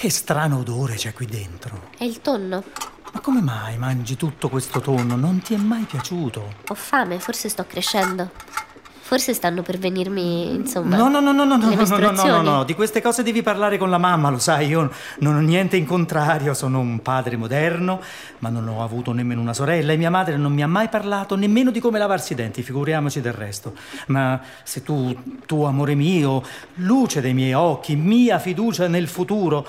Che strano odore c'è qui dentro. È il tonno. Ma come mai mangi tutto questo tonno? Non ti è mai piaciuto? Ho fame, forse sto crescendo. Forse stanno per venirmi, insomma. No, no, no, no, no, no, no, no, no, no, di queste cose devi parlare con la mamma, lo sai, io non ho niente in contrario, sono un padre moderno, ma non ho avuto nemmeno una sorella e mia madre non mi ha mai parlato nemmeno di come lavarsi i denti, figuriamoci del resto. Ma se tu, tu amore mio, luce dei miei occhi, mia fiducia nel futuro.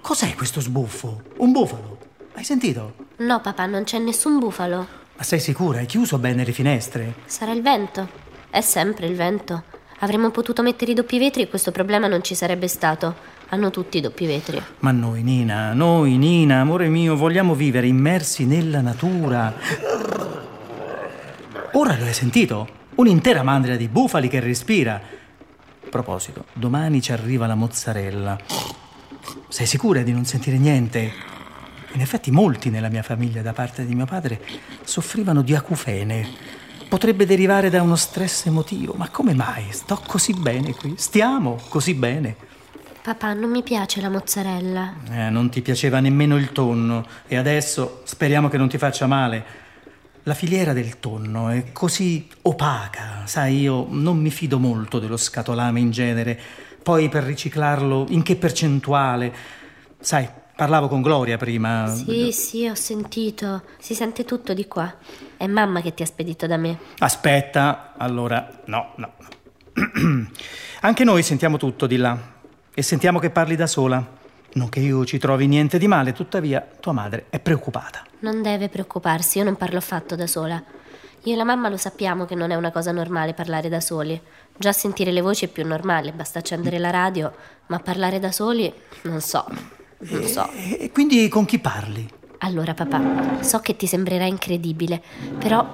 Cos'è questo sbuffo? Un bufalo? Hai sentito? No, papà, non c'è nessun bufalo. Ma sei sicura? Hai chiuso bene le finestre? Sarà il vento. È sempre il vento. Avremmo potuto mettere i doppi vetri e questo problema non ci sarebbe stato. Hanno tutti i doppi vetri. Ma noi, Nina, noi, Nina, amore mio, vogliamo vivere immersi nella natura. Ora l'hai sentito? Un'intera mandria di bufali che respira. A proposito, domani ci arriva la mozzarella. Sei sicura di non sentire niente? In effetti molti nella mia famiglia da parte di mio padre soffrivano di acufene. Potrebbe derivare da uno stress emotivo, ma come mai? Sto così bene qui, stiamo così bene. Papà, non mi piace la mozzarella. Eh, non ti piaceva nemmeno il tonno e adesso speriamo che non ti faccia male. La filiera del tonno è così opaca, sai, io non mi fido molto dello scatolame in genere. Poi per riciclarlo, in che percentuale? Sai, parlavo con Gloria prima. Sì, sì, ho sentito. Si sente tutto di qua. È mamma che ti ha spedito da me. Aspetta, allora, no, no. Anche noi sentiamo tutto di là e sentiamo che parli da sola. Non che io ci trovi niente di male, tuttavia tua madre è preoccupata. Non deve preoccuparsi, io non parlo affatto da sola. Io e la mamma lo sappiamo che non è una cosa normale parlare da soli. Già sentire le voci è più normale, basta accendere la radio, ma parlare da soli, non so, non so. E e quindi con chi parli? Allora, papà, so che ti sembrerà incredibile, però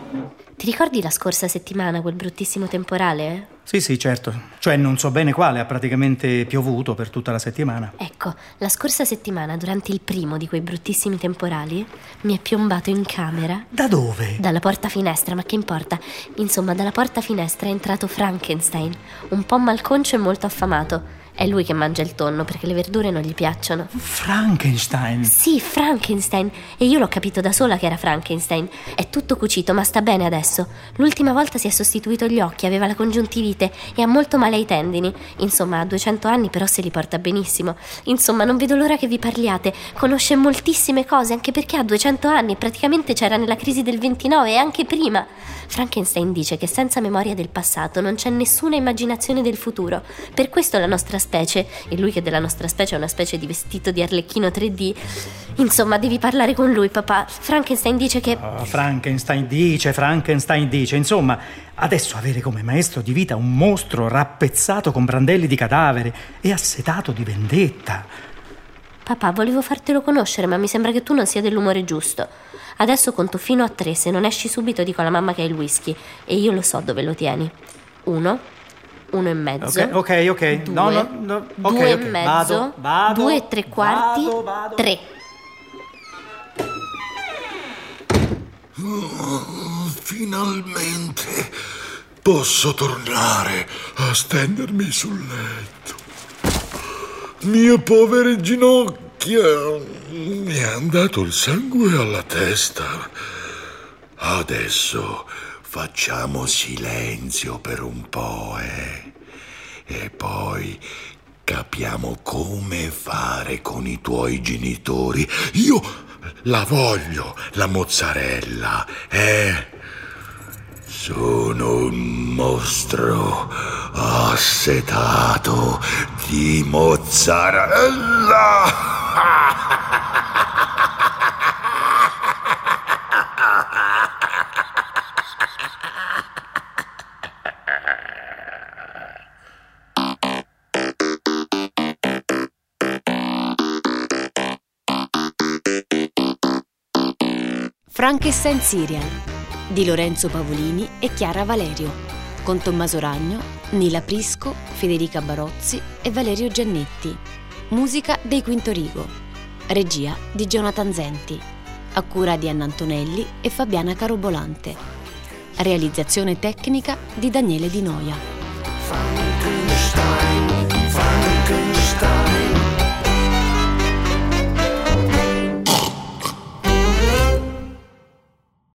ti ricordi la scorsa settimana quel bruttissimo temporale? eh? Sì, sì, certo. Cioè non so bene quale, ha praticamente piovuto per tutta la settimana. Ecco, la scorsa settimana, durante il primo di quei bruttissimi temporali, mi è piombato in camera Da dove? Dalla porta finestra, ma che importa? Insomma, dalla porta finestra è entrato Frankenstein, un po' malconcio e molto affamato. È lui che mangia il tonno perché le verdure non gli piacciono. Frankenstein. Sì, Frankenstein. E io l'ho capito da sola che era Frankenstein. È tutto cucito, ma sta bene adesso. L'ultima volta si è sostituito gli occhi, aveva la congiuntivite e ha molto male ai tendini. Insomma, ha 200 anni, però se li porta benissimo. Insomma, non vedo l'ora che vi parliate. Conosce moltissime cose, anche perché ha 200 anni. Praticamente c'era nella crisi del 29 e anche prima. Frankenstein dice che senza memoria del passato non c'è nessuna immaginazione del futuro. Per questo la nostra specie, e lui che della nostra specie è una specie di vestito di arlecchino 3D, insomma, devi parlare con lui, papà. Frankenstein dice che... Ah, Frankenstein dice, Frankenstein dice, insomma, adesso avere come maestro di vita un mostro rappezzato con brandelli di cadavere e assetato di vendetta. Papà, volevo fartelo conoscere, ma mi sembra che tu non sia dell'umore giusto. Adesso conto fino a tre, se non esci subito dico alla mamma che hai il whisky e io lo so dove lo tieni. Uno, uno e mezzo. Ok, ok, ok. Due, No, no, no. Ok, due ok. e mezzo, Vado, vado, due e tre quarti, vado, vado. tre. Finalmente posso tornare a stendermi sul letto. Mie povere ginocchia, mi è andato il sangue alla testa. Adesso facciamo silenzio per un po', eh? E poi capiamo come fare con i tuoi genitori. Io la voglio, la mozzarella, eh? Sono un mostro assetato di mozzarella. Frankenstein Serial di Lorenzo Pavolini e Chiara Valerio, con Tommaso Ragno, Nila Prisco, Federica Barozzi e Valerio Giannetti. Musica dei Quinto Rigo. Regia di Jonathan Zenti. A cura di Anna Antonelli e Fabiana Carobolante. Realizzazione tecnica di Daniele Di Noia.